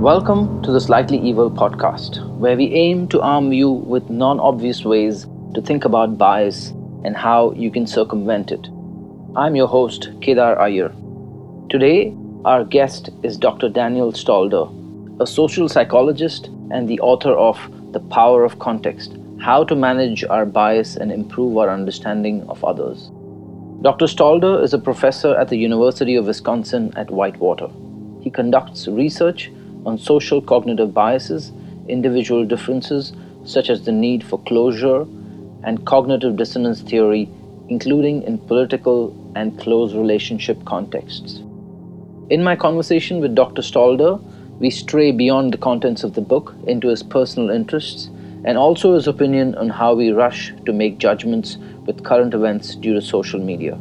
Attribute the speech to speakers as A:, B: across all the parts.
A: Welcome to the Slightly Evil podcast, where we aim to arm you with non obvious ways to think about bias and how you can circumvent it. I'm your host, Kedar Iyer. Today, our guest is Dr. Daniel Stalder, a social psychologist and the author of The Power of Context How to Manage Our Bias and Improve Our Understanding of Others. Dr. Stalder is a professor at the University of Wisconsin at Whitewater. He conducts research on social cognitive biases, individual differences, such as the need for closure, and cognitive dissonance theory, including in political and close relationship contexts. In my conversation with Dr. Stalder, we stray beyond the contents of the book into his personal interests and also his opinion on how we rush to make judgments with current events due to social media.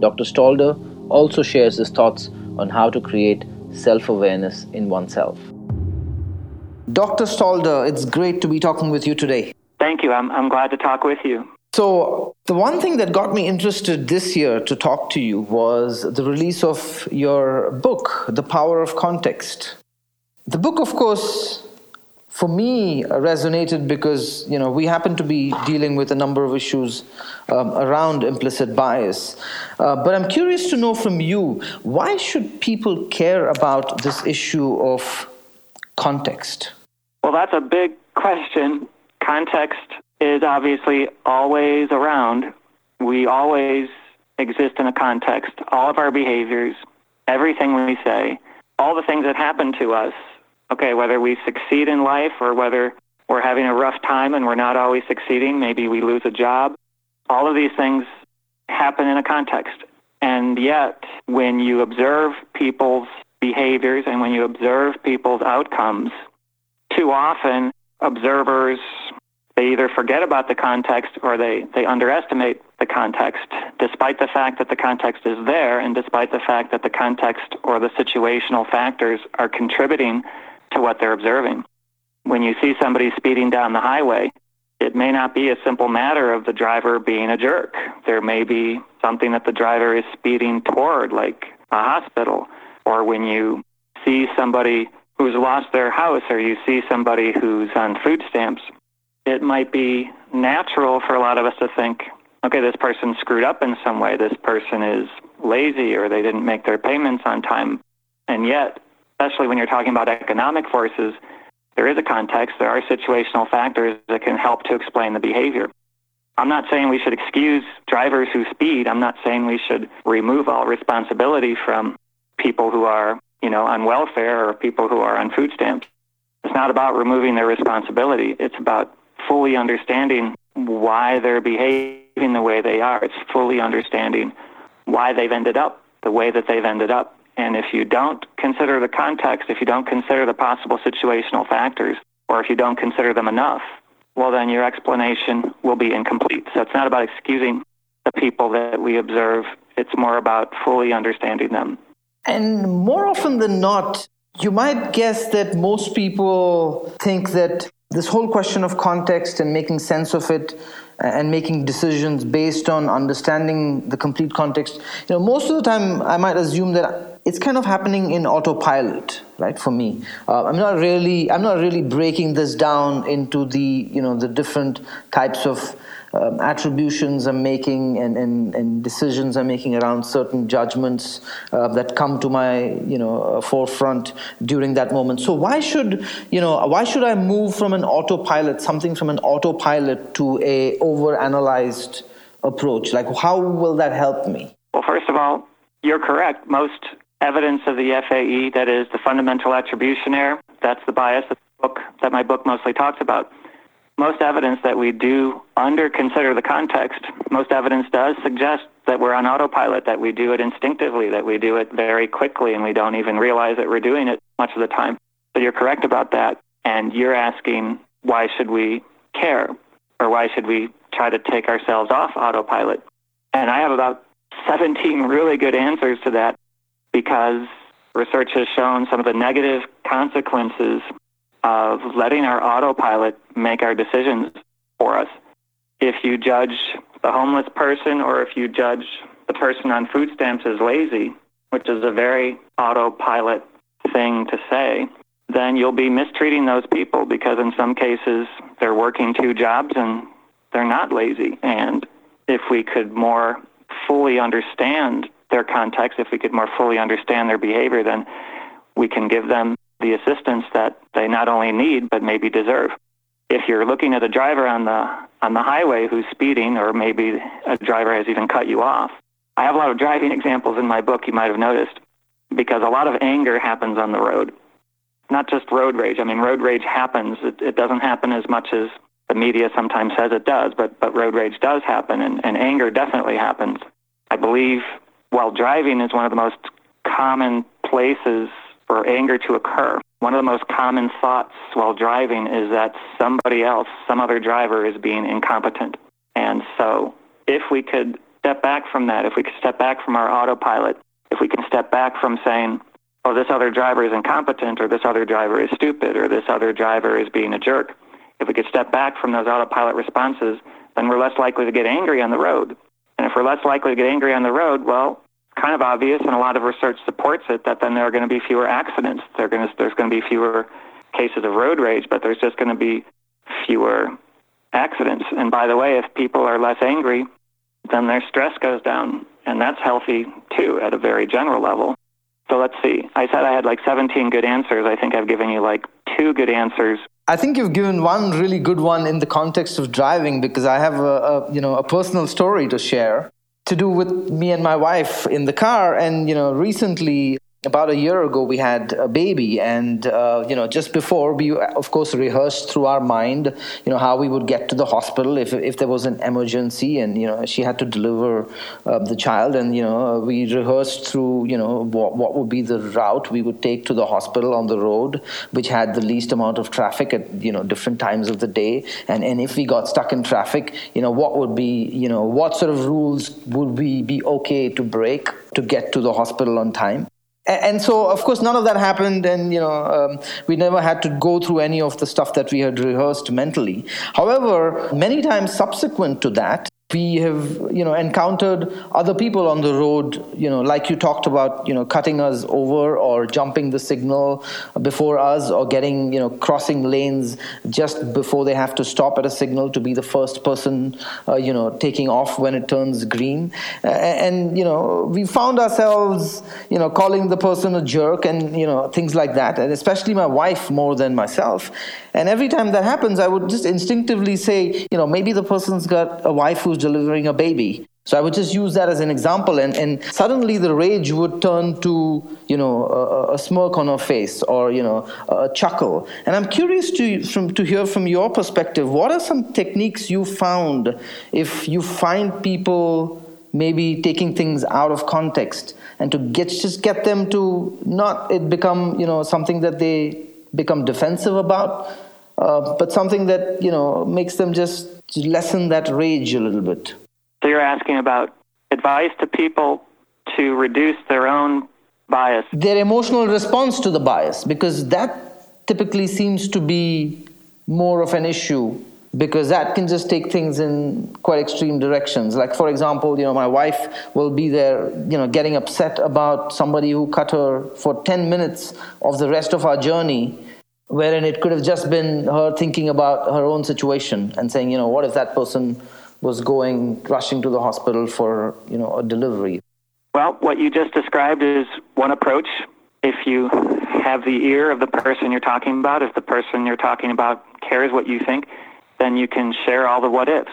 A: Dr. Stalder also shares his thoughts on how to create self awareness in oneself. Dr. Stalder, it's great to be talking with you today.
B: Thank you. I'm, I'm glad to talk with you.
A: So, the one thing that got me interested this year to talk to you was the release of your book, The Power of Context. The book, of course, for me resonated because you know we happen to be dealing with a number of issues um, around implicit bias. Uh, but i'm curious to know from you why should people care about this issue of context?
B: Well that's a big question. Context is obviously always around. We always exist in a context. All of our behaviors everything we say all the things that happen to us okay, whether we succeed in life or whether we're having a rough time and we're not always succeeding, maybe we lose a job, all of these things happen in a context. And yet, when you observe people's behaviors and when you observe people's outcomes, too often observers they either forget about the context or they, they underestimate the context, despite the fact that the context is there and despite the fact that the context or the situational factors are contributing to what they're observing. When you see somebody speeding down the highway, it may not be a simple matter of the driver being a jerk. There may be something that the driver is speeding toward, like a hospital, or when you see somebody who's lost their house or you see somebody who's on food stamps, it might be natural for a lot of us to think, okay, this person screwed up in some way. This person is lazy or they didn't make their payments on time. And yet, especially when you're talking about economic forces, there is a context. There are situational factors that can help to explain the behavior. I'm not saying we should excuse drivers who speed. I'm not saying we should remove all responsibility from people who are, you know, on welfare or people who are on food stamps. It's not about removing their responsibility. It's about fully understanding why they're behaving the way they are. It's fully understanding why they've ended up the way that they've ended up. And if you don't consider the context, if you don't consider the possible situational factors, or if you don't consider them enough, well, then your explanation will be incomplete. So it's not about excusing the people that we observe, it's more about fully understanding them.
A: And more often than not, you might guess that most people think that this whole question of context and making sense of it uh, and making decisions based on understanding the complete context you know most of the time i might assume that it's kind of happening in autopilot right for me uh, i'm not really i'm not really breaking this down into the you know the different types of um, attributions I'm making and, and, and decisions I'm making around certain judgments uh, that come to my you know uh, forefront during that moment. So why should you know why should I move from an autopilot something from an autopilot to a over-analyzed approach? Like how will that help me?
B: Well, first of all, you're correct. Most evidence of the FAE, that is the fundamental attribution error, that's the bias that, the book, that my book mostly talks about most evidence that we do under consider the context, most evidence does suggest that we're on autopilot, that we do it instinctively, that we do it very quickly, and we don't even realize that we're doing it much of the time. So you're correct about that. And you're asking, why should we care? Or why should we try to take ourselves off autopilot? And I have about 17 really good answers to that because research has shown some of the negative consequences of letting our autopilot make our decisions for us. If you judge the homeless person or if you judge the person on food stamps as lazy, which is a very autopilot thing to say, then you'll be mistreating those people because in some cases they're working two jobs and they're not lazy. And if we could more fully understand their context, if we could more fully understand their behavior, then we can give them the assistance that they not only need but maybe deserve. If you're looking at a driver on the on the highway who's speeding or maybe a driver has even cut you off. I have a lot of driving examples in my book you might have noticed because a lot of anger happens on the road. Not just road rage. I mean, road rage happens. It, it doesn't happen as much as the media sometimes says it does, but, but road rage does happen, and, and anger definitely happens. I believe while driving is one of the most common places for anger to occur. One of the most common thoughts while driving is that somebody else, some other driver, is being incompetent. And so, if we could step back from that, if we could step back from our autopilot, if we can step back from saying, oh, this other driver is incompetent, or this other driver is stupid, or this other driver is being a jerk, if we could step back from those autopilot responses, then we're less likely to get angry on the road. And if we're less likely to get angry on the road, well, it's kind of obvious, and a lot of research supports it, that then there are going to be fewer accidents. There going to, there's going to be fewer cases of road rage, but there's just going to be fewer accidents. And by the way, if people are less angry, then their stress goes down, and that's healthy too at a very general level. So let's see. I said I had like 17 good answers. I think I've given you like two good answers
A: I think you've given one really good one in the context of driving because I have a, a, you know a personal story to share to do with me and my wife in the car and you know recently about a year ago we had a baby and uh, you know just before we of course rehearsed through our mind you know how we would get to the hospital if, if there was an emergency and you know she had to deliver uh, the child and you know we rehearsed through you know what, what would be the route we would take to the hospital on the road which had the least amount of traffic at you know different times of the day. And and if we got stuck in traffic you know what would be you know what sort of rules would we be okay to break to get to the hospital on time and so of course none of that happened and you know um, we never had to go through any of the stuff that we had rehearsed mentally. However many times subsequent to that we have you know encountered other people on the road you know like you talked about you know cutting us over or jumping the signal before us or getting you know crossing lanes just before they have to stop at a signal to be the first person uh, you know taking off when it turns green. And you know we found ourselves you know calling the person a jerk and you know things like that and especially my wife more than myself. And every time that happens i would just instinctively say you know maybe the person's got a wife who's delivering a baby. So I would just use that as an example, and, and suddenly the rage would turn to you know a, a, smirk on her face or you know a chuckle. And I'm curious to from, to hear from your perspective. What are some techniques you found if you find people maybe taking things out of context and to get just get them to not it become you know something that they become defensive about, uh, but something that you know makes them just lessen that rage a little bit.
B: So you're asking about advice to people to reduce their own bias.
A: Their emotional response to the bias, because that typically seems to be more of an issue because that can just take things in quite extreme directions like for example you know my wife will be there you know getting upset about somebody who cut her for 10 minutes of the rest of our journey wherein it could have just been her thinking about her own situation and saying, you know, what if that person was going, rushing to the hospital for, you know, a delivery?
B: Well, what you just described is one approach. If you have the ear of the person you're talking about, if the person you're talking about cares what you think, then you can share all the what ifs.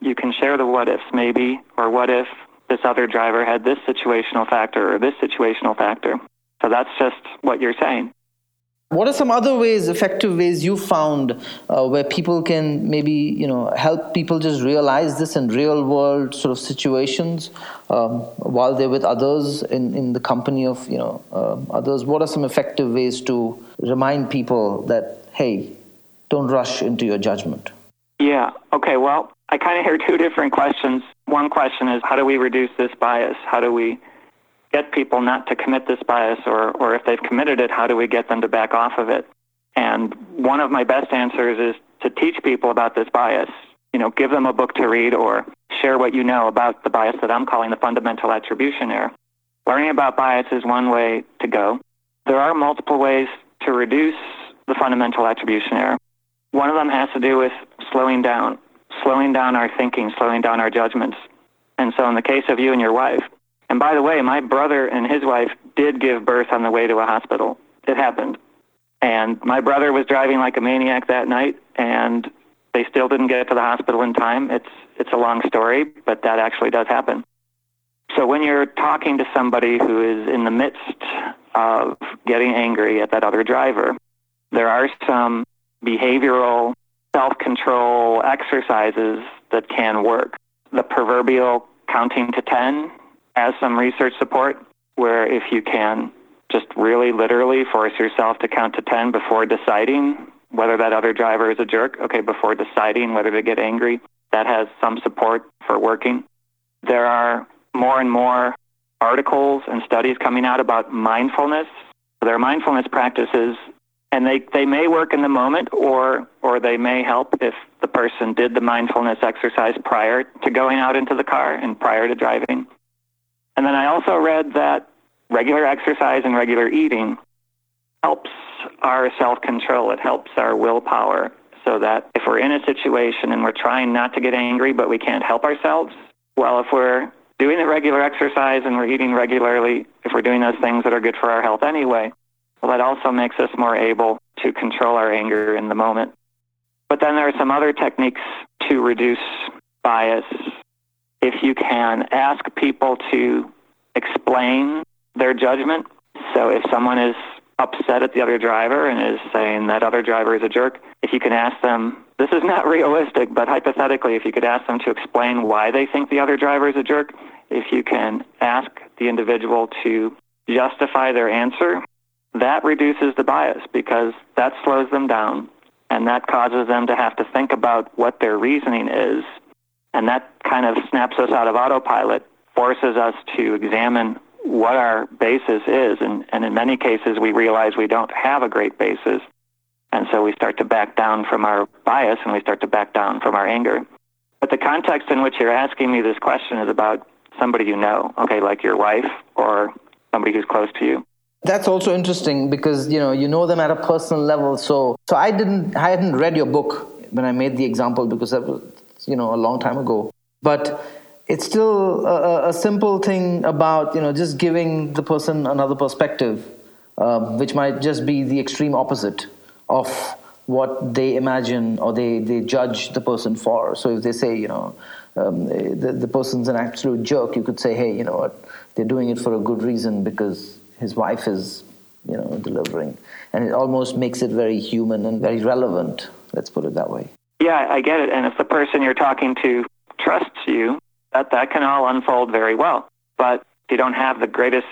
B: You can share the what ifs, maybe, or what if this other driver had this situational factor or this situational factor. So that's just what you're saying.
A: What are some other ways, effective ways you found uh, where people can maybe you know help people just realize this in real world sort of situations um, while they're with others in, in the company of you know uh, others? What are some effective ways to remind people that hey, don't rush into your judgment?
B: Yeah. Okay. Well, I kind of hear two different questions. One question is how do we reduce this bias? How do we get people not to commit this bias, or, or if they've committed it, how do we get them to back off of it? And one of my best answers is to teach people about this bias. You know, give them a book to read or share what you know about the bias that I'm calling the fundamental attribution error. Learning about bias is one way to go. There are multiple ways to reduce the fundamental attribution error. One of them has to do with slowing down, slowing down our thinking, slowing down our judgments. And so in the case of you and your wife, and by the way, my brother and his wife did give birth on the way to a hospital. It happened. And my brother was driving like a maniac that night, and they still didn't get to the hospital in time. It's it's a long story, but that actually does happen. So when you're talking to somebody who is in the midst of getting angry at that other driver, there are some behavioral self-control exercises that can work. The proverbial counting to 10 has some research support where if you can just really literally force yourself to count to 10 before deciding whether that other driver is a jerk, okay, before deciding whether to get angry, that has some support for working. There are more and more articles and studies coming out about mindfulness. There are mindfulness practices and they, they may work in the moment or or they may help if the person did the mindfulness exercise prior to going out into the car and prior to driving. And then I also read that regular exercise and regular eating helps our self-control. It helps our willpower so that if we're in a situation and we're trying not to get angry but we can't help ourselves, well, if we're doing the regular exercise and we're eating regularly, if we're doing those things that are good for our health anyway, well, that also makes us more able to control our anger in the moment. But then there are some other techniques to reduce bias. If you can ask people to explain their judgment. So if someone is upset at the other driver and is saying that other driver is a jerk, if you can ask them, this is not realistic, but hypothetically, if you could ask them to explain why they think the other driver is a jerk, if you can ask the individual to justify their answer, that reduces the bias because that slows them down and that causes them to have to think about what their reasoning is. And that kind of snaps us out of autopilot, forces us to examine what our basis is. And, and in many cases, we realize we don't have a great basis. And so we start to back down from our bias and we start to back down from our anger. But the context in which you're asking me this question is about somebody you know, okay, like your wife or somebody who's close to you.
A: That's also interesting because you know you know them at a personal level. So so I didn't I hadn't read your book when I made the example because that was you know a long time ago. But it's still a, a simple thing about you know just giving the person another perspective, um, which might just be the extreme opposite of what they imagine or they, they judge the person for. So if they say, you know, um, the, the person's an absolute jerk, you could say, hey, you know what, they're doing it for a good reason because his wife is, you know, delivering. And it almost makes it very human and very relevant, let's put it that way.
B: Yeah, I get it. And if the person you're talking to trusts you, that, that can all unfold very well. But if you don't have the greatest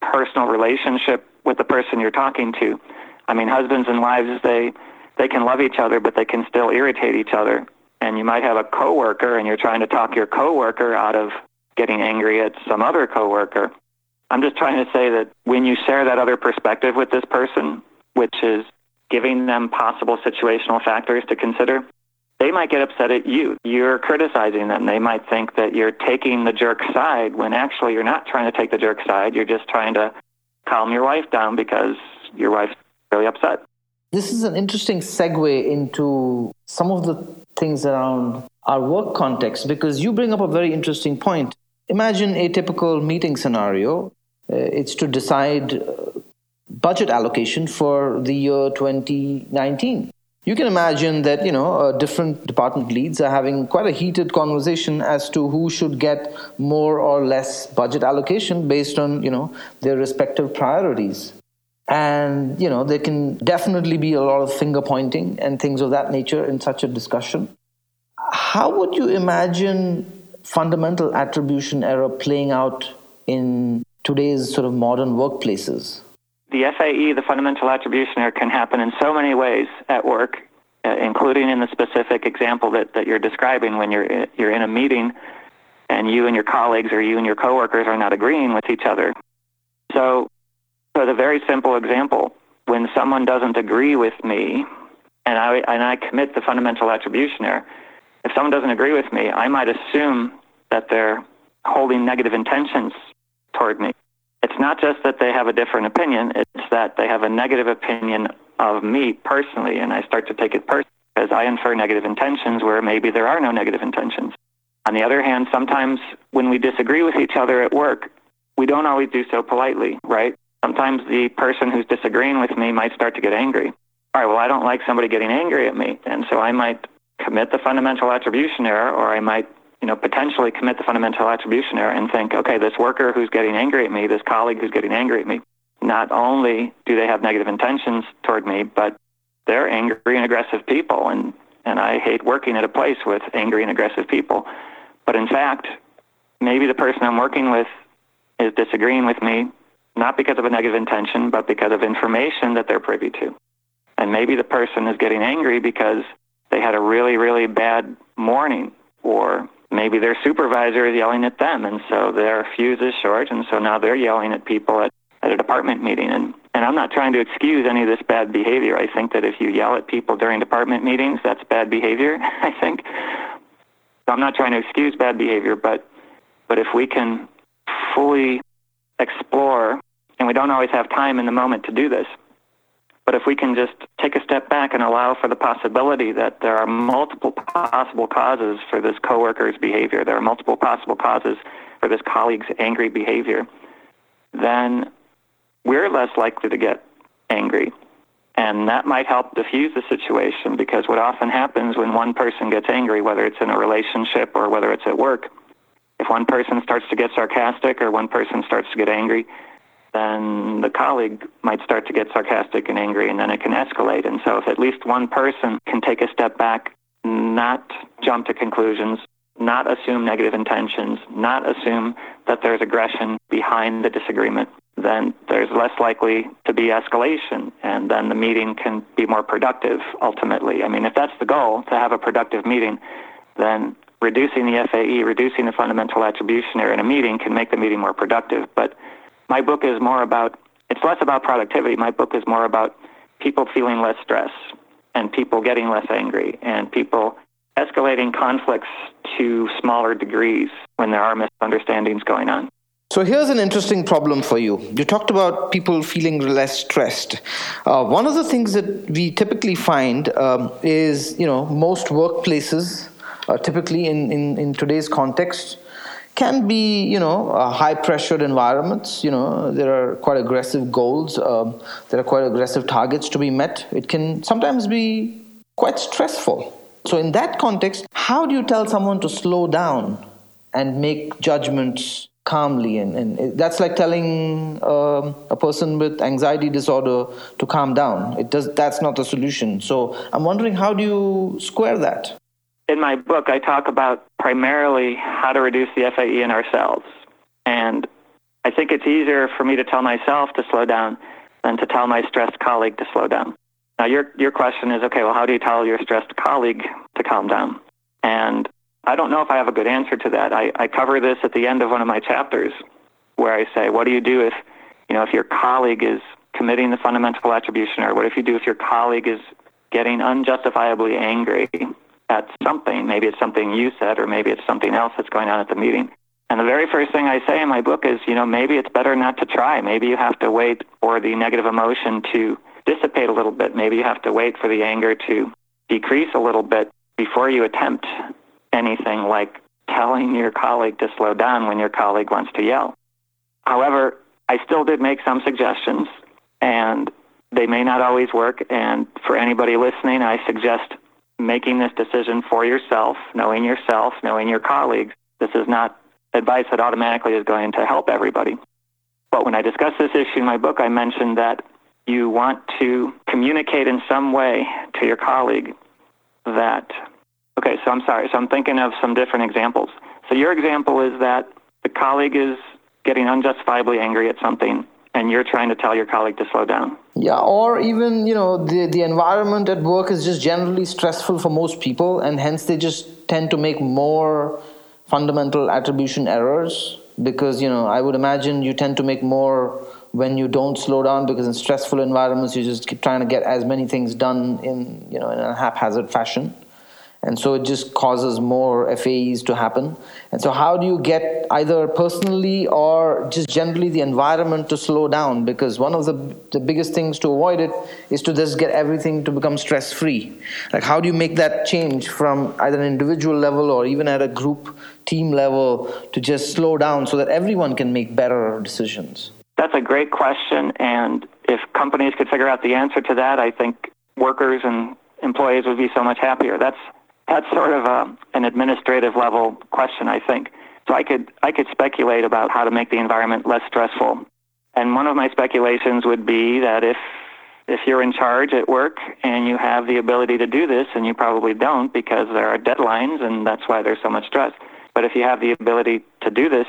B: personal relationship with the person you're talking to, I mean, husbands and wives, they, they can love each other, but they can still irritate each other. And you might have a coworker and you're trying to talk your coworker out of getting angry at some other coworker. I'm just trying to say that when you share that other perspective with this person, which is giving them possible situational factors to consider, they might get upset at you. You're criticizing them. They might think that you're taking the jerk side when actually you're not trying to take the jerk side. You're just trying to calm your wife down because your wife's really upset.
A: This is an interesting segue into some of the things around our work context because you bring up a very interesting point. Imagine a typical meeting scenario. Uh, it's to decide uh, budget allocation for the year 2019. You can imagine that you know uh, different department leads are having quite a heated conversation as to who should get more or less budget allocation based on you know their respective priorities. And you know there can definitely be a lot of finger pointing and things of that nature in such a discussion. How would you imagine fundamental attribution error playing out in today's sort of modern workplaces
B: the FAE, the fundamental attribution error, can happen in so many ways at work, uh, including in the specific example that, that you're describing when you're, you're in a meeting and you and your colleagues or you and your coworkers are not agreeing with each other. So for the very simple example, when someone doesn't agree with me and I, and I commit the fundamental attribution error, if someone doesn't agree with me, I might assume that they're holding negative intentions toward me. It's not just that they have a different opinion, it's that they have a negative opinion of me personally, and I start to take it personally because I infer negative intentions where maybe there are no negative intentions. On the other hand, sometimes when we disagree with each other at work, we don't always do so politely, right? Sometimes the person who's disagreeing with me might start to get angry. All right, well, I don't like somebody getting angry at me, and so I might commit the fundamental attribution error, or I might, you know, potentially commit the fundamental attribution error and think, okay, this worker who's getting angry at me, this colleague who's getting angry at me, not only do they have negative intentions toward me, but they're angry and aggressive people, and and I hate working at a place with angry and aggressive people. But in fact, maybe the person I'm working with is disagreeing with me not because of a negative intention, but because of information that they're privy to. And maybe the person is getting angry because they had a really, really bad morning, or maybe their supervisor is yelling at them, and so their fuse is short, and so now they're yelling at people at, at a department meeting. And, and I'm not trying to excuse any of this bad behavior. I think that if you yell at people during department meetings, that's bad behavior, I think. I'm not trying to excuse bad behavior, but but if we can fully explore, and we don't always have time in the moment to do this, but if we can just take a step back and allow for the possibility that there are multiple possible causes for this coworker's behavior, there are multiple possible causes for this colleague's angry behavior, then we're less likely to get angry. And that might help diffuse the situation because what often happens when one person gets angry, whether it's in a relationship or whether it's at work, if one person starts to get sarcastic or one person starts to get angry, then the colleague might start to get sarcastic and angry, and then it can escalate. And so, if at least one person can take a step back, not jump to conclusions, not assume negative intentions, not assume that there's aggression behind the disagreement, then there's less likely to be escalation, and then the meeting can be more productive ultimately. I mean, if that's the goal, to have a productive meeting, then reducing the FAE, reducing the fundamental attribution error in a meeting can make the meeting more productive. But my book is more about, it's less about productivity. My book is more about people feeling less stress and people getting less angry and people escalating conflicts to smaller degrees when there are misunderstandings going on.
A: So here's an interesting problem for you. You talked about people feeling less stressed. Uh, one of the things that we typically find um, is, you know, most workplaces, uh, typically in, in, in today's context, can be, you know, uh, high pressured environments. You know, there are quite aggressive goals. Um, there are quite aggressive targets to be met. It can sometimes be quite stressful. So in that context, how do you tell someone to slow down and make judgments calmly and, and that's like telling um, a person with anxiety disorder to calm down it does that's not the solution so i'm wondering how do you square that
B: in my book i talk about primarily how to reduce the fae in ourselves and i think it's easier for me to tell myself to slow down than to tell my stressed colleague to slow down now your your question is okay well how do you tell your stressed colleague to calm down and I don't know if I have a good answer to that. I, I cover this at the end of one of my chapters where I say, what do you do if, you know, if your colleague is committing the fundamental attribution error? What if you do if your colleague is getting unjustifiably angry at something? Maybe it's something you said or maybe it's something else that's going on at the meeting. And the very first thing I say in my book is, you know, maybe it's better not to try. Maybe you have to wait for the negative emotion to dissipate a little bit. Maybe you have to wait for the anger to decrease a little bit before you attempt anything like telling your colleague to slow down when your colleague wants to yell. However, I still did make some suggestions, and they may not always work. And for anybody listening, I suggest making this decision for yourself, knowing yourself, knowing your colleagues. This is not advice that automatically is going to help everybody. But when I discuss this issue in my book, I mentioned that you want to communicate in some way to your colleague that Okay, so I'm sorry. So I'm thinking of some different examples. So your example is that the colleague is getting unjustifiably angry at something and you're trying to tell your colleague to slow down.
A: Yeah, or even, you know, the, the environment at work is just generally stressful for most people and hence they just tend to make more fundamental attribution errors because, you know, I would imagine you tend to make more when you don't slow down because in stressful environments you just keep trying to get as many things done in, you know, in a haphazard fashion and so it just causes more FAEs to happen. And so, how do you get either personally or just generally the environment to slow down? Because one of the, the biggest things to avoid it is to just get everything to become stress free. Like, how do you make that change from either an individual level or even at a group team level to just slow down so that everyone can make better decisions?
B: That's a great question. And if companies could figure out the answer to that, I think workers and employees would be so much happier. That's that's sort of a, an administrative level question, I think. So I could I could speculate about how to make the environment less stressful. And one of my speculations would be that if if you're in charge at work and you have the ability to do this, and you probably don't because there are deadlines and that's why there's so much stress. But if you have the ability to do this,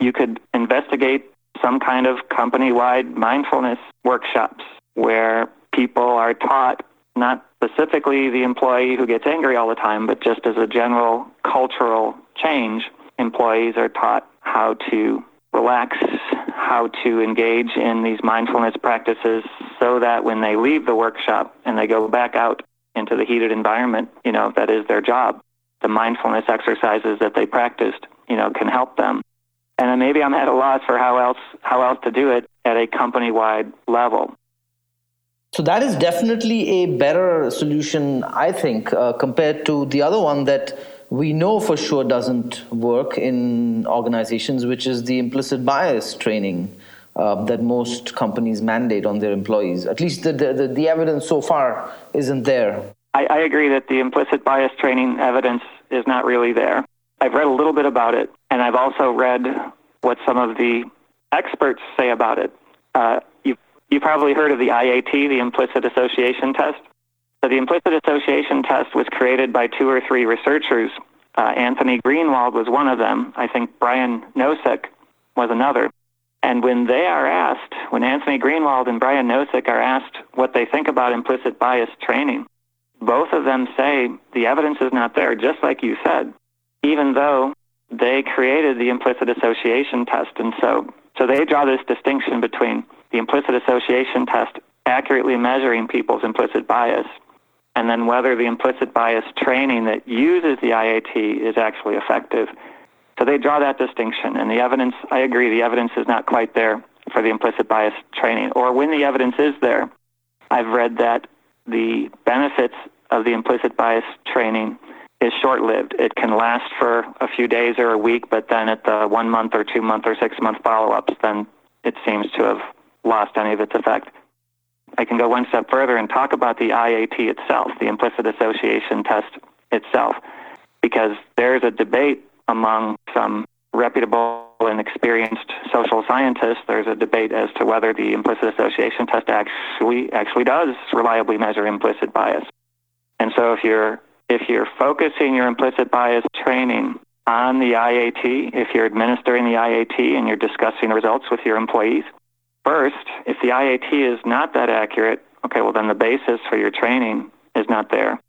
B: you could investigate some kind of company wide mindfulness workshops where people are taught not specifically the employee who gets angry all the time, but just as a general cultural change, employees are taught how to relax, how to engage in these mindfulness practices so that when they leave the workshop and they go back out into the heated environment, you know, that is their job. The mindfulness exercises that they practiced, you know, can help them. And maybe I'm at a loss for how else how else to do it at a company wide level.
A: So that is definitely a better solution, I think, uh, compared to the other one that we know for sure doesn't work in organizations, which is the implicit bias training uh, that most companies mandate on their employees. At least the, the, the evidence so far isn't there.
B: I, I agree that the implicit bias training evidence is not really there. I've read a little bit about it, and I've also read what some of the experts say about it. Uh, you probably heard of the IAT, the implicit association test. So the implicit association test was created by two or three researchers. Uh, Anthony Greenwald was one of them. I think Brian Nosek was another. And when they are asked, when Anthony Greenwald and Brian Nosek are asked what they think about implicit bias training, both of them say the evidence is not there, just like you said, even though they created the implicit association test. And so, so they draw this distinction between the implicit association test accurately measuring people's implicit bias, and then whether the implicit bias training that uses the IAT is actually effective. So they draw that distinction, and the evidence, I agree, the evidence is not quite there for the implicit bias training. Or when the evidence is there, I've read that the benefits of the implicit bias training is short lived. It can last for a few days or a week, but then at the one month or two month or six month follow ups, then it seems to have lost any of its effect. I can go one step further and talk about the IAT itself, the implicit association test itself, because there's a debate among some reputable and experienced social scientists. There's a debate as to whether the implicit association test actually actually does reliably measure implicit bias. And so if you're if you're focusing your implicit bias training on the IAT, if you're administering the IAT and you're discussing the results with your employees, First, if the IAT is not that accurate, okay, well, then the basis for your training is not there.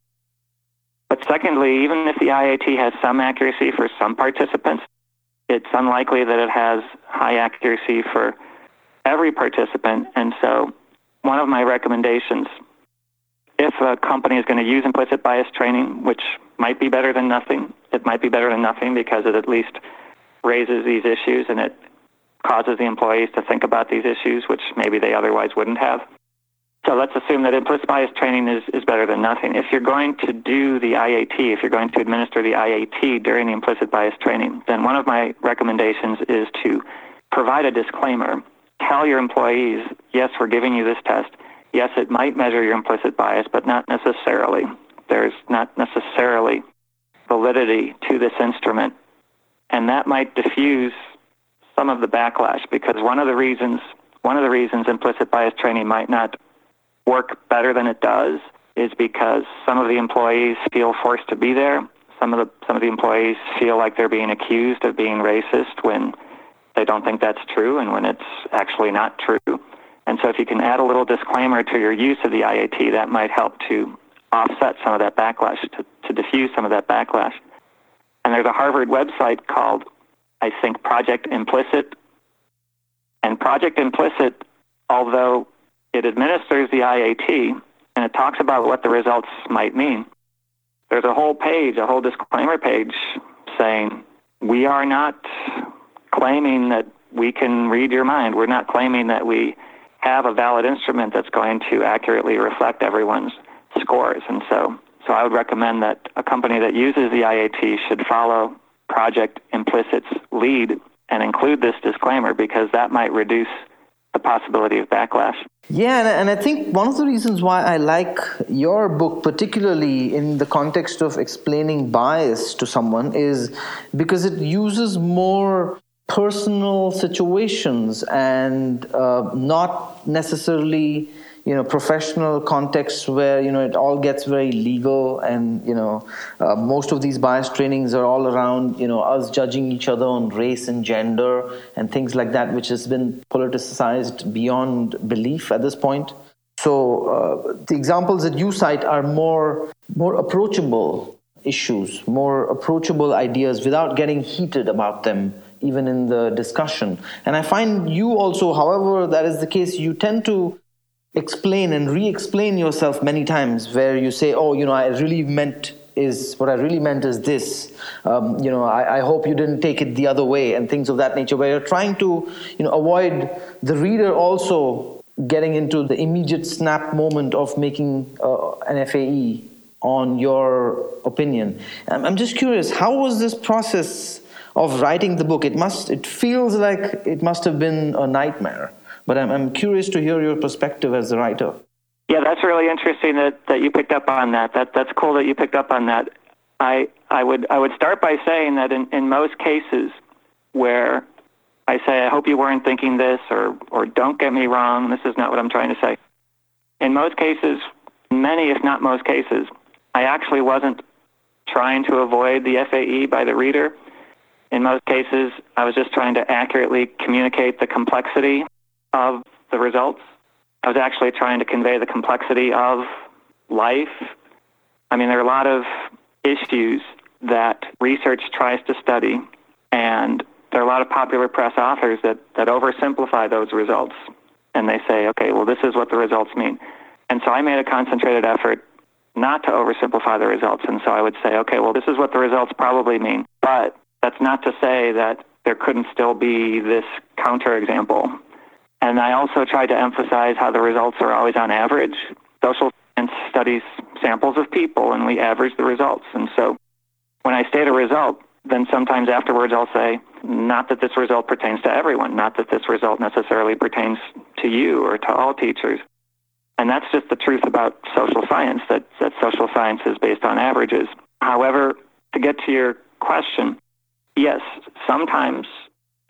B: But secondly, even if the IAT has some accuracy for some participants, it's unlikely that it has high accuracy for every participant. And so, one of my recommendations, if a company is going to use implicit bias training, which might be better than nothing, it might be better than nothing because it at least raises these issues and it causes the employees to think about these issues, which maybe they otherwise wouldn't have. So let's assume that implicit bias training is, is better than nothing. If you're going to do the IAT, if you're going to administer the IAT during the implicit bias training, then one of my recommendations is to provide a disclaimer. Tell your employees, yes, we're giving you this test. Yes, it might measure your implicit bias, but not necessarily. There's not necessarily validity to this instrument. And that might diffuse some of the backlash because one of the reasons one of the reasons implicit bias training might not work better than it does is because some of the employees feel forced to be there. Some of the some of the employees feel like they're being accused of being racist when they don't think that's true and when it's actually not true. And so if you can add a little disclaimer to your use of the IAT, that might help to offset some of that backlash, to, to diffuse some of that backlash. And there's a Harvard website called I think Project Implicit. And Project Implicit, although it administers the IAT and it talks about what the results might mean, there's a whole page, a whole disclaimer page saying, we are not claiming that we can read your mind. We're not claiming that we have a valid instrument that's going to accurately reflect everyone's scores. And so, so I would recommend that a company that uses the IAT should follow Project Implicit's lead and include this disclaimer because that might reduce the possibility of backlash.
A: Yeah, and, I think one of the reasons why I like your book, particularly in the context of explaining bias to someone, is because it uses more personal situations and uh, not necessarily you know professional contexts where you know it all gets very legal and you know uh, most of these bias trainings are all around you know us judging each other on race and gender and things like that which has been politicized beyond belief at this point. So uh, the examples that you cite are more more approachable issues more approachable ideas without getting heated about them even in the discussion. And i find you also however that is the case you tend to explain and re-explain yourself many times where you say oh you know i really meant is what i really meant is this. Um, you know I, I, hope you didn't take it the other way and things of that nature where you're trying to you know avoid the reader also getting into the immediate snap moment of making uh, an fae on your opinion. I'm, I'm just curious how was this process of writing the book? It must it feels like it must have been a nightmare but I'm, I'm curious to hear your perspective as a writer.
B: Yeah, that's really interesting that, that you picked up on that. That that's cool that you picked up on that. I I would I would start by saying that in, in most cases where I say I hope you weren't thinking this or or don't get me wrong, this is not what I'm trying to say. In most cases, many if not most cases, I actually wasn't trying to avoid the FAE by the reader. In most cases, I was just trying to accurately communicate the complexity of the results. I was actually trying to convey the complexity of life. I mean, there are a lot of issues that research tries to study, and there are a lot of popular press authors that, that oversimplify those results. And they say, okay, well, this is what the results mean. And so I made a concentrated effort not to oversimplify the results. And so I would say, okay, well, this is what the results probably mean. But that's not to say that there couldn't still be this counterexample and I also tried to emphasize how the results are always on average. Social science studies samples of people, and we average the results. And so when I state a result, then sometimes afterwards I'll say, not that this result pertains to everyone, not that this result necessarily pertains to you or to all teachers. And that's just the truth about social science, that, that social science is based on averages. However, to get to your question, yes, sometimes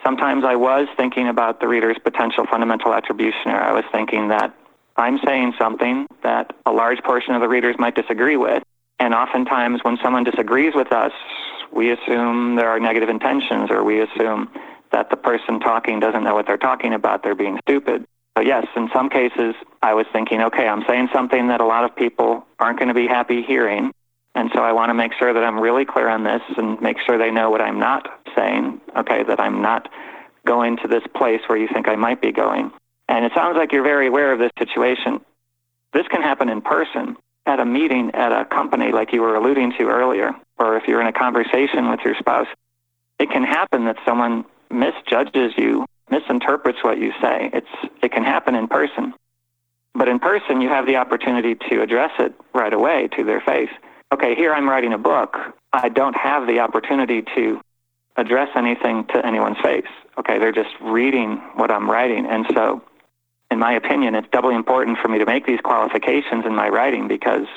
B: Sometimes I was thinking about the reader's potential fundamental attribution error. I was thinking that I'm saying something that a large portion of the readers might disagree with. And oftentimes when someone disagrees with us, we assume there are negative intentions or we assume that the person talking doesn't know what they're talking about. They're being stupid. So yes, in some cases, I was thinking, okay, I'm saying something that a lot of people aren't going to be happy hearing. And so I want to make sure that I'm really clear on this and make sure they know what I'm not saying, okay, that I'm not going to this place where you think I might be going. And it sounds like you're very aware of this situation. This can happen in person at a meeting at a company like you were alluding to earlier, or if you're in a conversation with your spouse. It can happen that someone misjudges you, misinterprets what you say. It's, it can happen in person. But in person, you have the opportunity to address it right away to their face okay, here I'm writing a book. I don't have the opportunity to address anything to anyone's face. Okay, they're just reading what I'm writing. And so, in my opinion, it's doubly important for me to make these qualifications in my writing because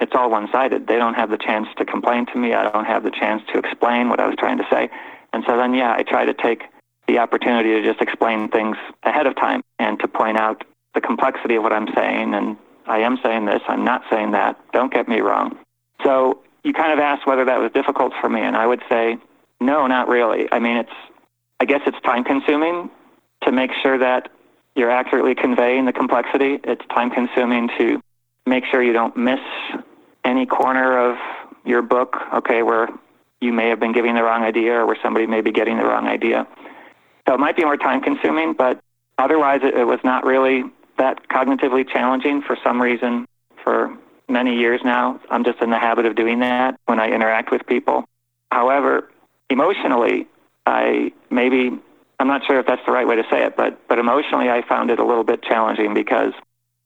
B: it's all one sided. They don't have the chance to complain to me. I don't have the chance to explain what I was trying to say. And so then, yeah, I try to take the opportunity to just explain things ahead of time and to point out the complexity of what I'm saying. And I am saying this, I'm not saying that. Don't get me wrong. So you kind of asked whether that was difficult for me, and I would say no, not really. I mean, it's I guess it's time consuming to make sure that you're accurately conveying the complexity. It's time consuming to make sure you don't miss any corner of your book, okay, where you may have been giving the wrong idea or where somebody may be getting the wrong idea. So it might be more time consuming, but otherwise it, it was not really that cognitively challenging for some reason for many years now. I'm just in the habit of doing that when I interact with people. However, emotionally, I maybe I'm not sure if that's the right way to say it, but but emotionally I found it a little bit challenging because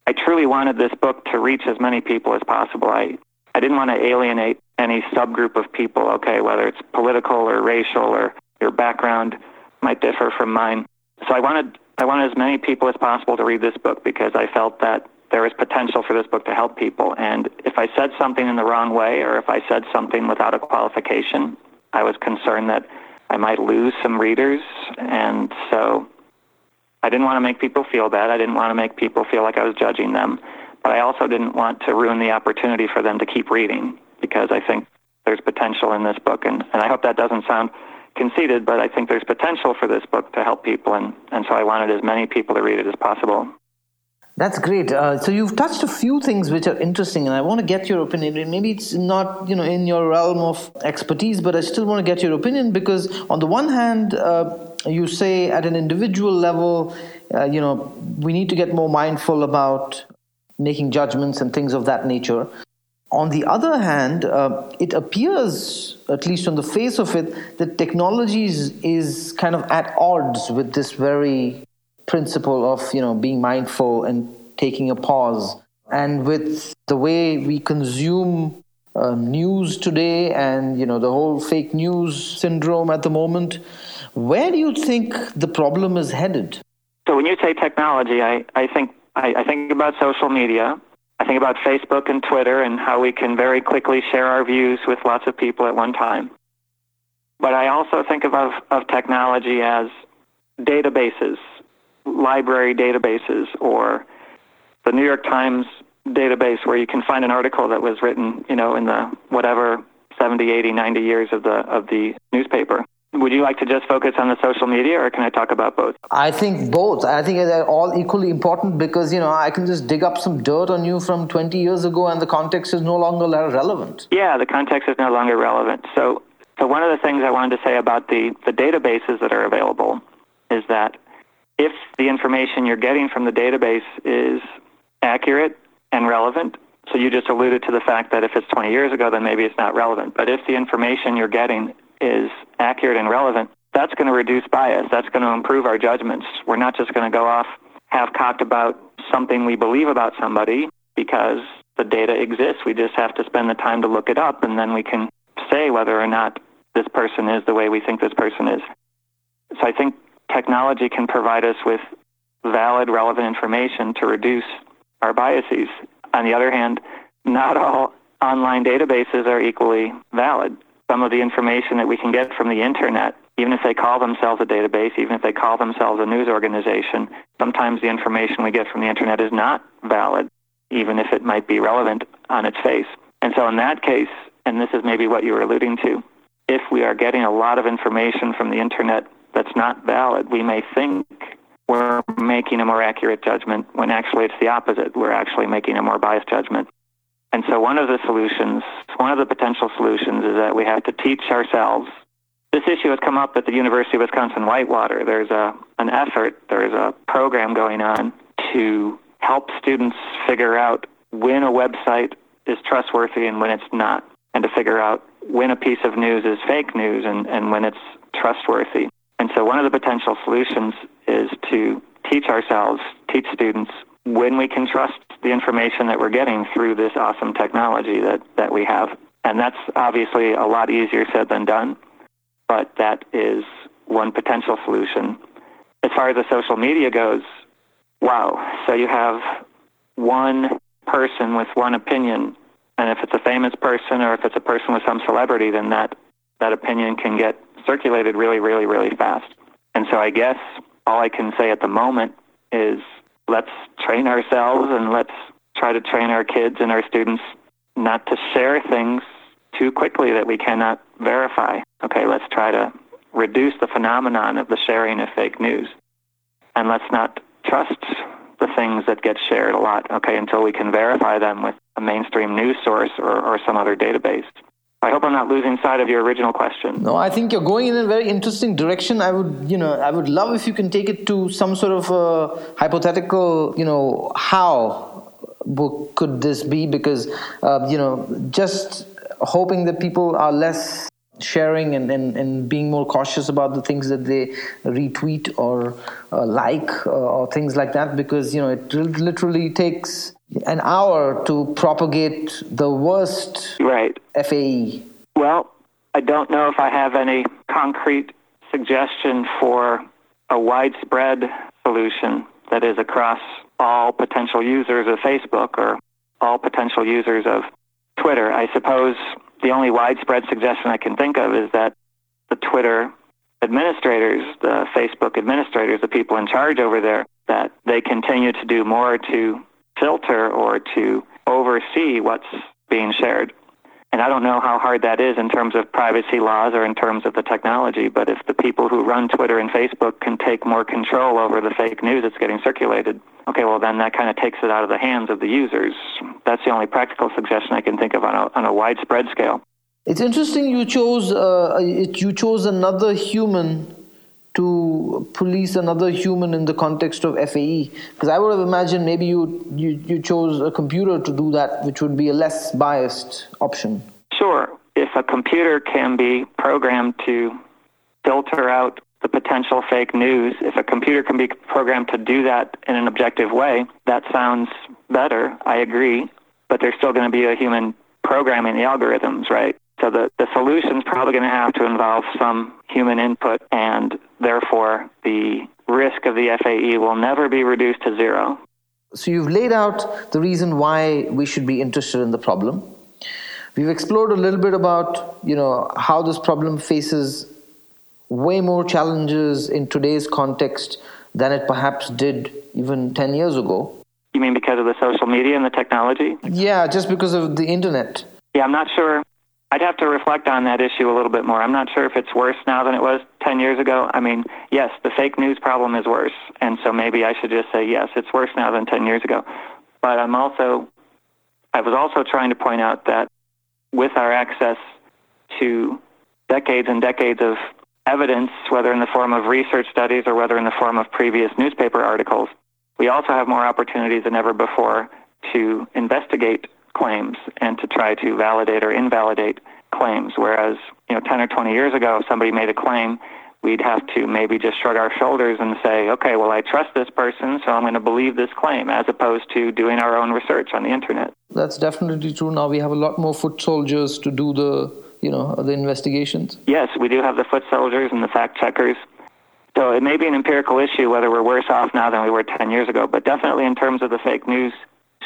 B: I truly wanted this book to reach as many people as possible. I I didn't want to alienate any subgroup of people, okay, whether it's political or racial or your background might differ from mine. So I wanted I wanted as many people as possible to read this book because I felt that there was potential for this book to help people. And if I said something in the wrong way or if I said something without a qualification, I was concerned that I might lose some readers. And so I didn't want to make people feel bad. I didn't want to make people feel like I was judging them. But I also didn't want to ruin the opportunity for them to keep reading because I think there's potential in this book. And, and I hope that doesn't sound conceited, but I think there's potential for this book to help people. And, and so I wanted as many people to read it as possible.
A: That's great. Uh, so you've touched a few things which are interesting, and I want to get your opinion. Maybe it's not, you know, in your realm of expertise, but I still want to get your opinion because, on the one hand, uh, you say at an individual level, uh, you know, we need to get more mindful about making judgments and things of that nature. On the other hand, uh, it appears, at least on the face of it, that technology is, is kind of at odds with this very principle of you know being mindful and taking a pause. And with the way we consume uh, news today and you know the whole fake news syndrome at the moment where do you think the problem is headed?
B: So when you say technology i, I think I, I think about social media. I think about facebook and twitter and how we can very quickly share our views with lots of people at one time. But i also think of, of technology as databases library databases or the New York Times database where you can find an article that was written, you know, in the whatever 70, 80, 90 years of the of the newspaper. Would you like to just focus on the social media or can I talk about both?
A: I think both. I think they're all equally important because, you know, I can just dig up some dirt on you from 20 years ago and the context is no longer relevant.
B: Yeah, the context is no longer relevant. So so one of the things I wanted to say about the, the databases that are available is that if the information you're getting from the database is accurate and relevant, so you just alluded to the fact that if it's 20 years ago, then maybe it's not relevant. But if the information you're getting is accurate and relevant, that's going to reduce bias. That's going to improve our judgments. We're not just going to go off half cocked about something we believe about somebody because the data exists. We just have to spend the time to look it up, and then we can say whether or not this person is the way we think this person is. So I think technology can provide us with valid, relevant information to reduce our biases. On the other hand, not all online databases are equally valid. Some of the information that we can get from the internet, even if they call themselves a database, even if they call themselves a news organization, sometimes the information we get from the internet is not valid, even if it might be relevant on its face. And so in that case, and this is maybe what you were alluding to, if we are getting a lot of information from the internet that's not valid, we may think we're making a more accurate judgment when actually it's the opposite. We're actually making a more biased judgment. And so one of the solutions, one of the potential solutions is that we have to teach ourselves. This issue has come up at the University of Wisconsin Whitewater. There's a, an effort, there's a program going on to help students figure out when a website is trustworthy and when it's not, and to figure out when a piece of news is fake news and, and when it's trustworthy. And so one of the potential solutions is to teach ourselves, teach students when we can trust the information that we're getting through this awesome technology that, that we have. And that's obviously a lot easier said than done, but that is one potential solution. As far as the social media goes, wow. So you have one person with one opinion, and if it's a famous person or if it's a person with some celebrity, then that, that opinion can get circulated really, really, really fast. And so I guess all I can say at the moment is let's train ourselves and let's try to train our kids and our students not to share things too quickly that we cannot verify. Okay, let's try to reduce the phenomenon of the sharing of fake news. And let's not trust the things that get shared a lot, okay, until we can verify them with a mainstream news source or, or some other database. I hope I'm not losing sight of your original question.
A: No, I think you're going in a very interesting direction. I would, you know, I would love if you can take it to some sort of a hypothetical, you know, how could this be? Because uh, you know, just hoping that people are less sharing and, and, and being more cautious about the things that they retweet or uh, like uh, or things like that because you know it literally takes an hour to propagate the worst
B: right
A: FAE.
B: Well, I don't know if I have any concrete suggestion for a widespread solution that is across all potential users of Facebook or all potential users of Twitter. I suppose the only widespread suggestion I can think of is that the Twitter administrators, the Facebook administrators, the people in charge over there, that they continue to do more to filter or to oversee what's being shared. And I don't know how hard that is in terms of privacy laws or in terms of the technology, but if the people who run Twitter and Facebook can take more control over the fake news that's getting circulated, okay, well, then that kind of takes it out of the hands of the users. That's the only practical suggestion I can think of on a, on a widespread scale.
A: It's interesting you chose uh, you chose another human to police another human in the context of FAE? Because I would have imagined maybe you, you, you chose a computer to do that, which would be a less biased option.
B: Sure. If a computer can be programmed to filter out the potential fake news, if a computer can be programmed to do that in an objective way, that sounds better. I agree. But there's still going to be a human programming the algorithms, right? So the, the solution is probably going to have to involve some human input, and therefore the risk of the FAE will never be reduced to zero.
A: So you've laid out the reason why we should be interested in the problem. We've explored a little bit about, you know, how this problem faces way more challenges in today's context than it perhaps did even 10 years ago.
B: You mean because of the social media and the technology?
A: Yeah, just because of the internet.
B: Yeah, I'm not sure I'd have to reflect on that issue a little bit more. I'm not sure if it's worse now than it was 10 years ago. I mean, yes, the fake news problem is worse. And so maybe I should just say, yes, it's worse now than 10 years ago. But I'm also, I was also trying to point out that with our access to decades and decades of evidence, whether in the form of research studies or whether in the form of previous newspaper articles, we also have more opportunities than ever before to investigate claims and to try to validate or invalidate claims. Whereas, you know, 10 or 20 years ago, if somebody made a claim, we'd have to maybe just shrug our shoulders and say, okay, well, I trust this person, so I'm going to believe this claim, as opposed to doing our own research on the internet.
A: That's definitely true. Now we have a lot more foot soldiers to do the, you know, the investigations.
B: Yes, we do have the foot soldiers and the fact checkers. So it may be an empirical issue whether we're worse off now than we were 10 years ago, but definitely in terms of the fake news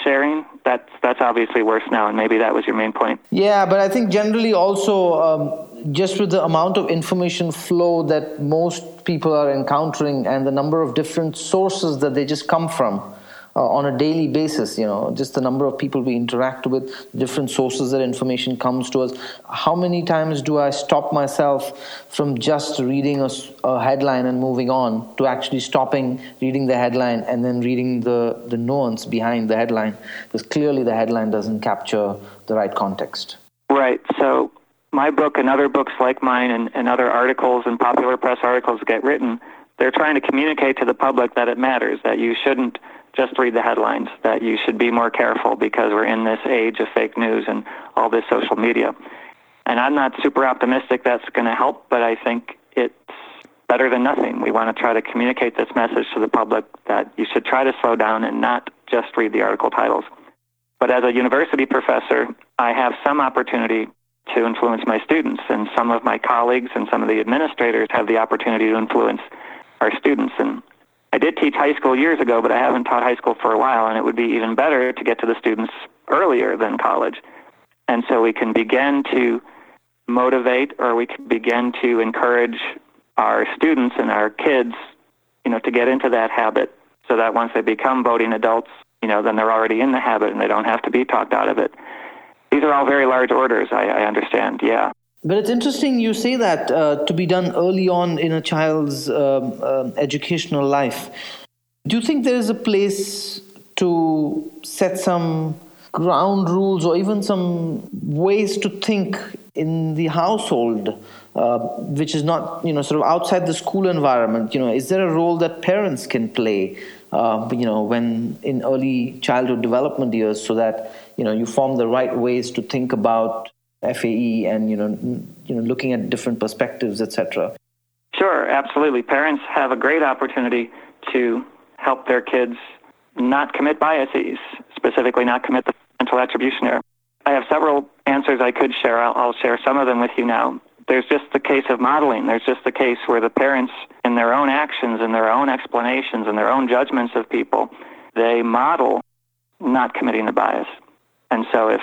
B: sharing, that's that's obviously worse now, and maybe that was your main point.
A: Yeah, but I think generally also um, just with the amount of information flow that most people are encountering and the number of different sources that they just come from uh, on a daily basis you know just the number of people we interact with different sources that information comes to us. How many times do i stop myself from just reading a, a, headline and moving on to actually stopping reading the headline and then reading the the nuance behind the headline? Because clearly the headline doesn't capture the right context.
B: Right. So my book and other books like mine and, and other articles and popular press articles get written they're trying to communicate to the public that it matters that you shouldn't just read the headlines, that you should be more careful because we're in this age of fake news and all this social media. And I'm not super optimistic that's going to help, but I think it's better than nothing. We want to try to communicate this message to the public that you should try to slow down and not just read the article titles. But as a university professor, I have some opportunity to influence my students, and some of my colleagues and some of the administrators have the opportunity to influence our students. And I did teach high school years ago, but I haven't taught high school for a while, and it would be even better to get to the students earlier than college. And so we can begin to motivate or we can begin to encourage our students and our kids, you know, to get into that habit so that once they become voting adults, you know, then they're already in the habit and they don't have to be talked out of it. These are all very large orders, I, I understand, yeah.
A: But it's interesting you say that uh, to be done early on in a child's um, uh, educational life. Do you think there is a place to set some ground rules or even some ways to think in the household, uh, which is not, you know, sort of outside the school environment? You know, is there a role that parents can play uh, you know, when in early childhood development years, so that you know you form the right ways to think about FAE and you know, you know, looking at different perspectives, etc.
B: Sure, absolutely. Parents have a great opportunity to help their kids not commit biases, specifically not commit the mental attribution error. I have several answers I could share. I'll, I'll share some of them with you now. There's just the case of modeling. There's just the case where the parents, in their own actions in their own explanations and their own judgments of people, they model not committing the bias. And so if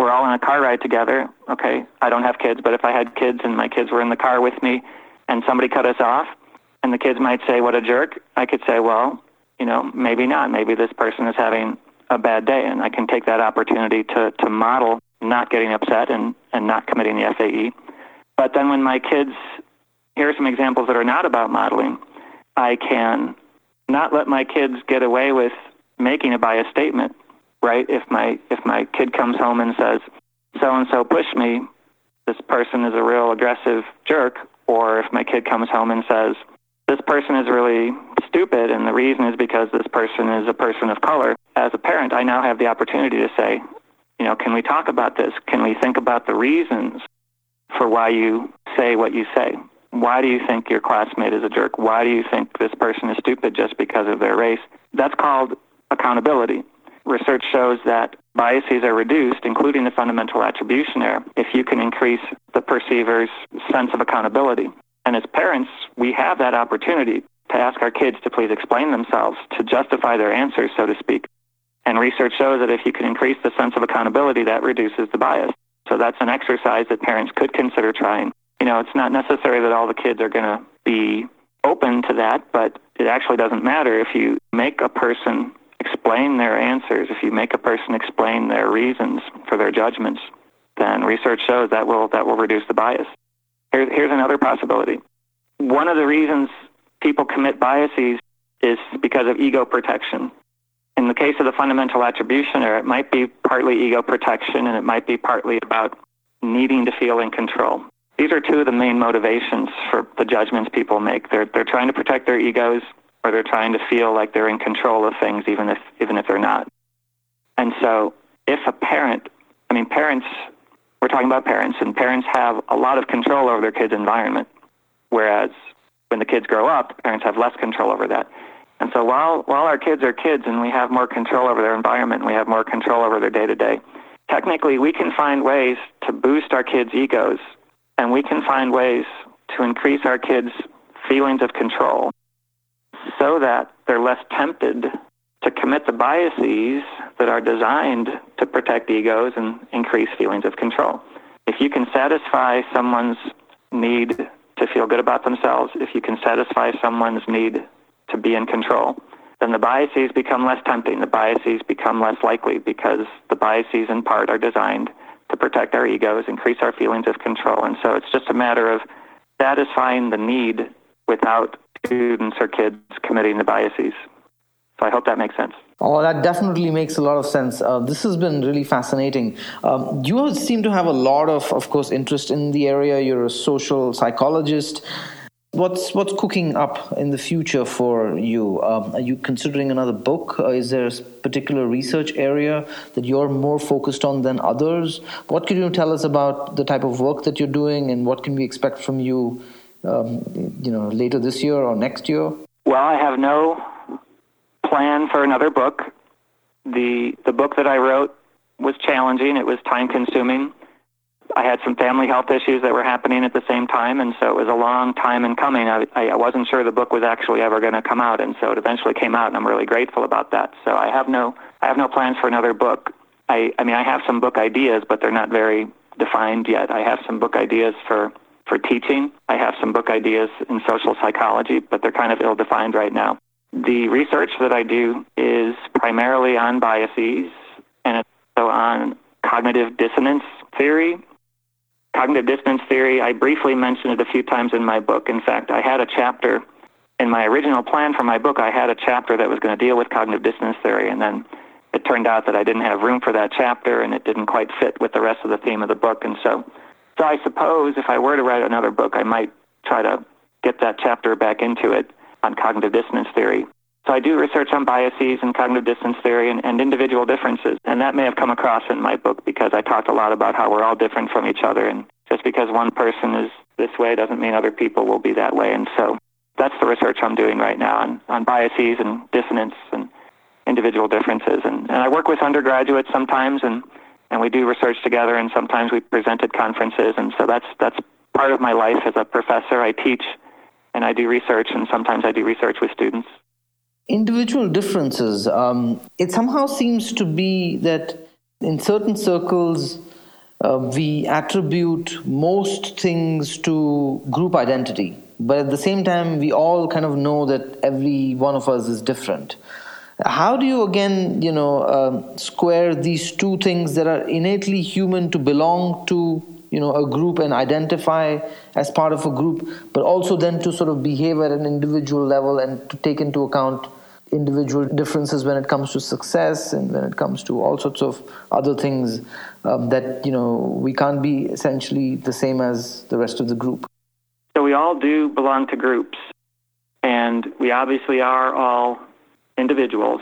B: we're all on a car ride together, okay, I don't have kids, but if I had kids and my kids were in the car with me and somebody cut us off, and the kids might say, what a jerk, I could say, well, you know, maybe not. Maybe this person is having a bad day, and I can take that opportunity to, to model not getting upset and, and not committing the FAE. But then when my kids, here are some examples that are not about modeling, I can not let my kids get away with making a bias statement, right? If my, if my kid comes home and says, so-and-so pushed me, this person is a real aggressive jerk, or if my kid comes home and says, this person is really stupid, and the reason is because this person is a person of color. As a parent, I now have the opportunity to say, you know, can we talk about this? Can we think about the reasons for why you say what you say? Why do you think your classmate is a jerk? Why do you think this person is stupid just because of their race? That's called accountability. Research shows that biases are reduced, including the fundamental attribution error, if you can increase the perceiver's sense of accountability. And as parents, we have that opportunity to ask our kids to please explain themselves, to justify their answers, so to speak. And research shows that if you can increase the sense of accountability, that reduces the bias. So that's an exercise that parents could consider trying. You know, it's not necessary that all the kids are going to be open to that, but it actually doesn't matter if you make a person explain their answers, if you make a person explain their reasons for their judgments, then research shows that will that will reduce the bias. Here, here's another possibility. One of the reasons people commit biases is because of ego protection. In the case of the fundamental attribution error, it might be partly ego protection and it might be partly about needing to feel in control. These are two of the main motivations for the judgments people make. They're, they're trying to protect their egos or they're trying to feel like they're in control of things even if, even if they're not. And so if a parent, I mean, parents, we're talking about parents, and parents have a lot of control over their kids' environment, whereas when the kids grow up, parents have less control over that. And so while, while our kids are kids and we have more control over their environment we have more control over their day-to-day, technically we can find ways to boost our kids' egos and we can find ways to increase our kids' feelings of control so that they're less tempted to commit the biases that are designed to protect egos and increase feelings of control. If you can satisfy someone's need to feel good about themselves, if you can satisfy someone's need to be in control, then the biases become less tempting. The biases become less likely because the biases in part are designed to protect our egos, increase our feelings of control. And so it's just a matter of satisfying the need without students or kids committing the biases. So I hope that makes sense.
A: Oh, that definitely makes a lot of sense. Uh, this has been really fascinating. Um, you seem to have a lot of, of course, interest in the area. You're a social psychologist. What's what's cooking up in the future for you? Um, are you considering another book? Uh, is there a particular research area that you're more focused on than others? What can you tell us about the type of work that you're doing, and what can we expect from you, um, you know, later this year or next year?
B: Well, I have no plan for another book. The the book that I wrote was challenging. It was time consuming. I had some family health issues that were happening at the same time, and so it was a long time in coming. I, I wasn't sure the book was actually ever going to come out, and so it eventually came out, and I'm really grateful about that. So I have no I have no plans for another book. I I mean I have some book ideas, but they're not very defined yet. I have some book ideas for for teaching. I have some book ideas in social psychology, but they're kind of ill defined right now. The research that I do is primarily on biases and it's also on cognitive dissonance theory. Cognitive dissonance theory, I briefly mentioned it a few times in my book. In fact, I had a chapter in my original plan for my book, I had a chapter that was going to deal with cognitive dissonance theory, and then it turned out that I didn't have room for that chapter, and it didn't quite fit with the rest of the theme of the book. And so, so I suppose if I were to write another book, I might try to get that chapter back into it on cognitive dissonance theory. So I do research on biases and cognitive dissonance theory and, and individual differences. And that may have come across in my book because I talked a lot about how we're all different from each other. And just because one person is this way doesn't mean other people will be that way. And so that's the research I'm doing right now on, on biases and dissonance and individual differences. And, and I work with undergraduates sometimes, and, and we do research together, and sometimes we present at conferences. And so that's, that's part of my life as a professor. I teach and I do research, and sometimes I do research with students.
A: Individual differences. Um, it somehow seems to be that in certain circles, uh, we attribute most things to group identity, but at the same time, we all kind of know that every one of us is different. How do you again, you know, uh, square these two things that are innately human to belong to, you know, a group and identify as part of a group, but also then to sort of behave at an individual level and to take into account individual differences when it comes to success and when it comes to all sorts of other things um, that you know we can't be essentially the same as the rest of the group?
B: So we all do belong to groups and we obviously are all individuals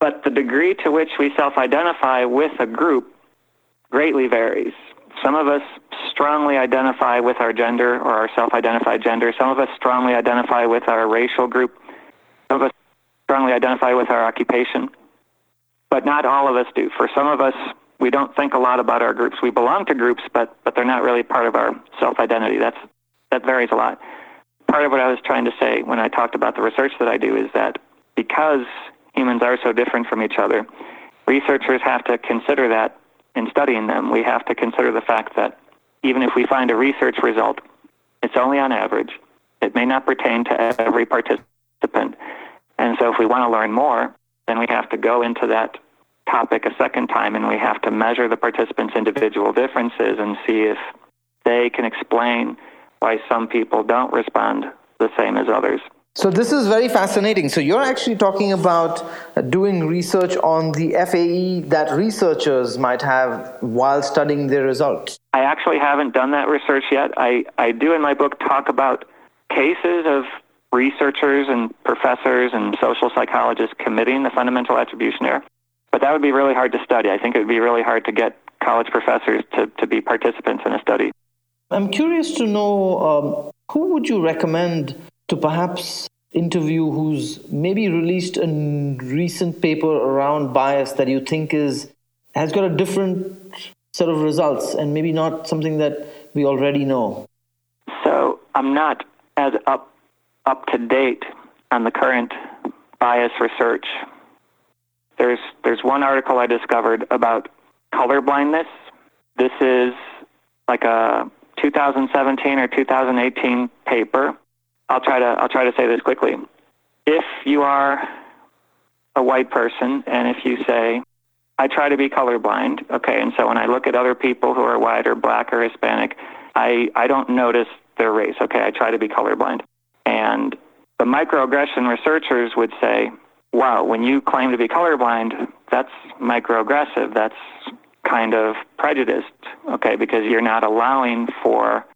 B: but the degree to which we self-identify with a group greatly varies some of us strongly identify with our gender or our self-identified gender some of us strongly identify with our racial group some of us strongly identify with our occupation, but not all of us do. For some of us, we don't think a lot about our groups. We belong to groups, but but they're not really part of our self-identity. That's that varies a lot. Part of what I was trying to say when I talked about the research that I do is that because humans are so different from each other, researchers have to consider that in studying them. We have to consider the fact that even if we find a research result, it's only on average. It may not pertain to every participant. And so if we want to learn more, then we have to go into that topic a second time and we have to measure the participants' individual differences and see if they can explain why some people don't respond the same as others.
A: So this is very fascinating. So you're actually talking about uh, doing research on the FAE that researchers might have while studying their results.
B: I actually haven't done that research yet. I, I do in my book talk about cases of researchers and professors and social psychologists committing the fundamental attribution error. But that would be really hard to study. I think it would be really hard to get college professors to, to be participants in a study.
A: I'm curious to know um, who would you recommend to perhaps interview who's maybe released a recent paper around bias that you think is has got a different set of results and maybe not something that we already know?
B: So I'm not as up up to date on the current bias research. There's there's one article I discovered about color blindness. This is like a 2017 or 2018 paper. I'll try to I'll try to say this quickly. If you are a white person and if you say I try to be colorblind, okay, and so when I look at other people who are white or black or Hispanic, I I don't notice their race, okay? I try to be colorblind. And the microaggression researchers would say, wow, when you claim to be colorblind, that's microaggressive. That's kind of prejudiced, okay, because you're not allowing for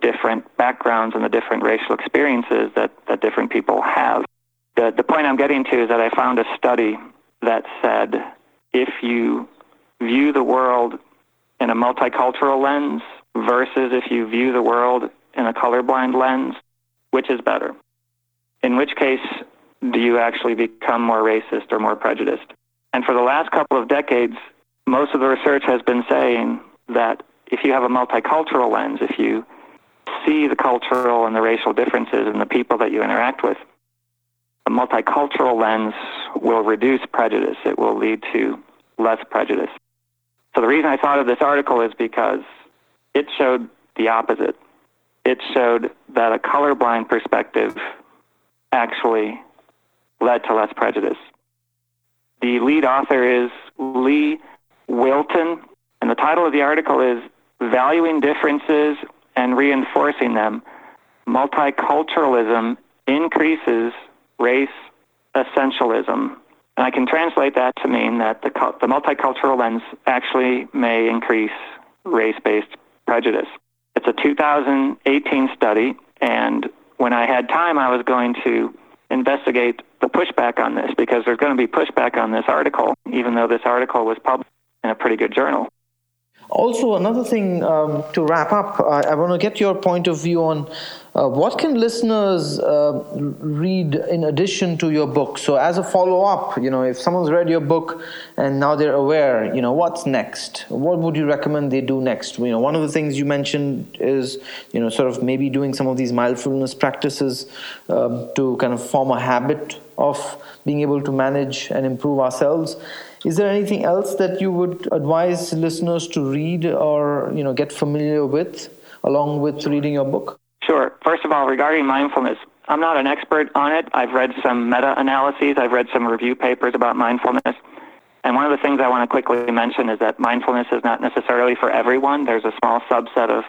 B: different backgrounds and the different racial experiences that, that different people have. The, the point I'm getting to is that I found a study that said if you view the world in a multicultural lens versus if you view the world in a colorblind lens, which is better? In which case, do you actually become more racist or more prejudiced? And for the last couple of decades, most of the research has been saying that if you have a multicultural lens, if you see the cultural and the racial differences in the people that you interact with, a multicultural lens will reduce prejudice. It will lead to less prejudice. So the reason I thought of this article is because it showed the opposite it showed that a colorblind perspective actually led to less prejudice. The lead author is Leigh Wilton, and the title of the article is Valuing Differences and Reinforcing Them Multiculturalism Increases Race Essentialism. And I can translate that to mean that the, the multicultural lens actually may increase race based prejudice. It's a 2018 study, and when I had time, I was going to investigate the the pushback on this because there's going to be pushback on this article, even though this article was published in a pretty good journal.
A: Also, another thing um, to wrap up, I, I want to get your point of view on uh, what can listeners uh, read in addition to your book. So, as a follow up, you know, if someone's read your book and now they're aware, you know, what's next? What would you recommend they do next? You know, one of the things you mentioned is, you know, sort of maybe doing some of these mindfulness practices um, to kind of form a habit of being able to manage and improve ourselves. Is there anything else that you would advise listeners to read or you know get familiar with along with reading your book?
B: Sure. First of all, regarding mindfulness, I'm not an expert on it. I've read some meta-analyses. I've read some review papers about mindfulness. And one of the things I want to quickly mention is that mindfulness is not necessarily for everyone. There's a small subset of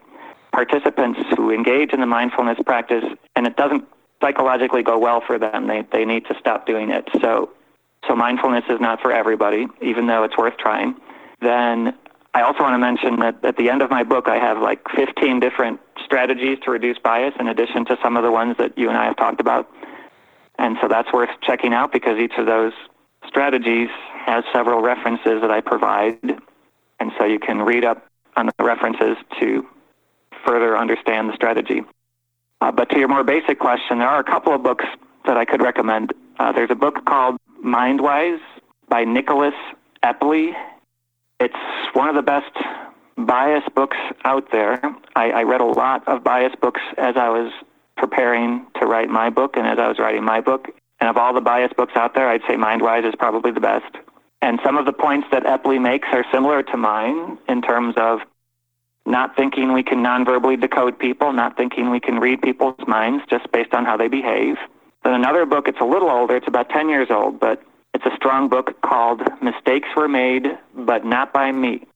B: participants who engage in the mindfulness practice, and it doesn't psychologically go well for them. They, they need to stop doing it. So so mindfulness is not for everybody, even though it's worth trying. Then I also want to mention that at the end of my book, I have like 15 different strategies to reduce bias in addition to some of the ones that you and I have talked about. And so that's worth checking out because each of those strategies has several references that I provide. And so you can read up on the references to further understand the strategy. Uh, but to your more basic question, there are a couple of books that I could recommend. Uh, there's a book called Mindwise by Nicholas Epley. It's one of the best bias books out there. I, I read a lot of bias books as I was preparing to write my book and as I was writing my book. And of all the bias books out there, I'd say Mindwise is probably the best. And some of the points that Epley makes are similar to mine in terms of not thinking we can nonverbally decode people, not thinking we can read people's minds just based on how they behave. Then another book, it's a little older, it's about 10 years old, but it's a strong book called Mistakes Were Made, but Not by Me.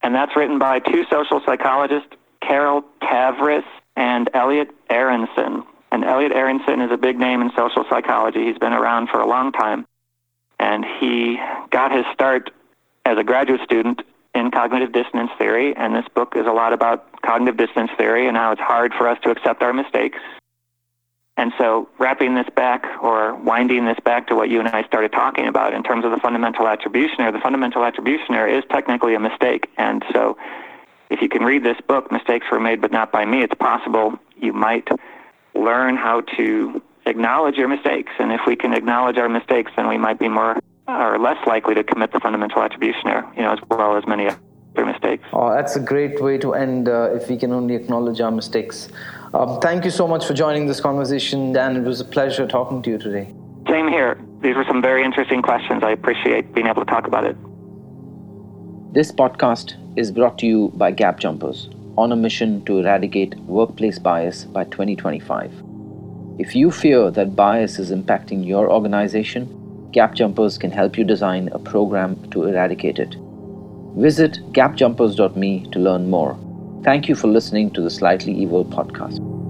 B: And that's written by two social psychologists, Carol Tavris and Elliot Aronson. And Elliot Aronson is a big name in social psychology. He's been around for a long time. And he got his start as a graduate student in cognitive dissonance theory. And this book is a lot about cognitive dissonance theory and how it's hard for us to accept our mistakes and so, wrapping this back or winding this back to what you and I started talking about in terms of the fundamental attribution error, the fundamental attribution error is technically a mistake. And so, if you can read this book, Mistakes Were Made But Not By Me, it's possible you might learn how to acknowledge your mistakes. And if we can acknowledge our mistakes, then we might be more or less likely to commit the fundamental attribution error, you know, as well as many other mistakes.
A: Oh, that's a great way to end uh, if we can only acknowledge our mistakes. Um, thank you so much for joining this conversation, Dan. It was a pleasure talking to you today.
B: Same here. These were some very interesting questions. I appreciate being able to talk about it.
A: This podcast is brought to you by Gap Jumpers on a mission to eradicate workplace bias by 2025. If you fear that bias is impacting your organization, Gap Jumpers can help you design a program to eradicate it. Visit gapjumpers.me to learn more. Thank you for listening to the Slightly Evil podcast.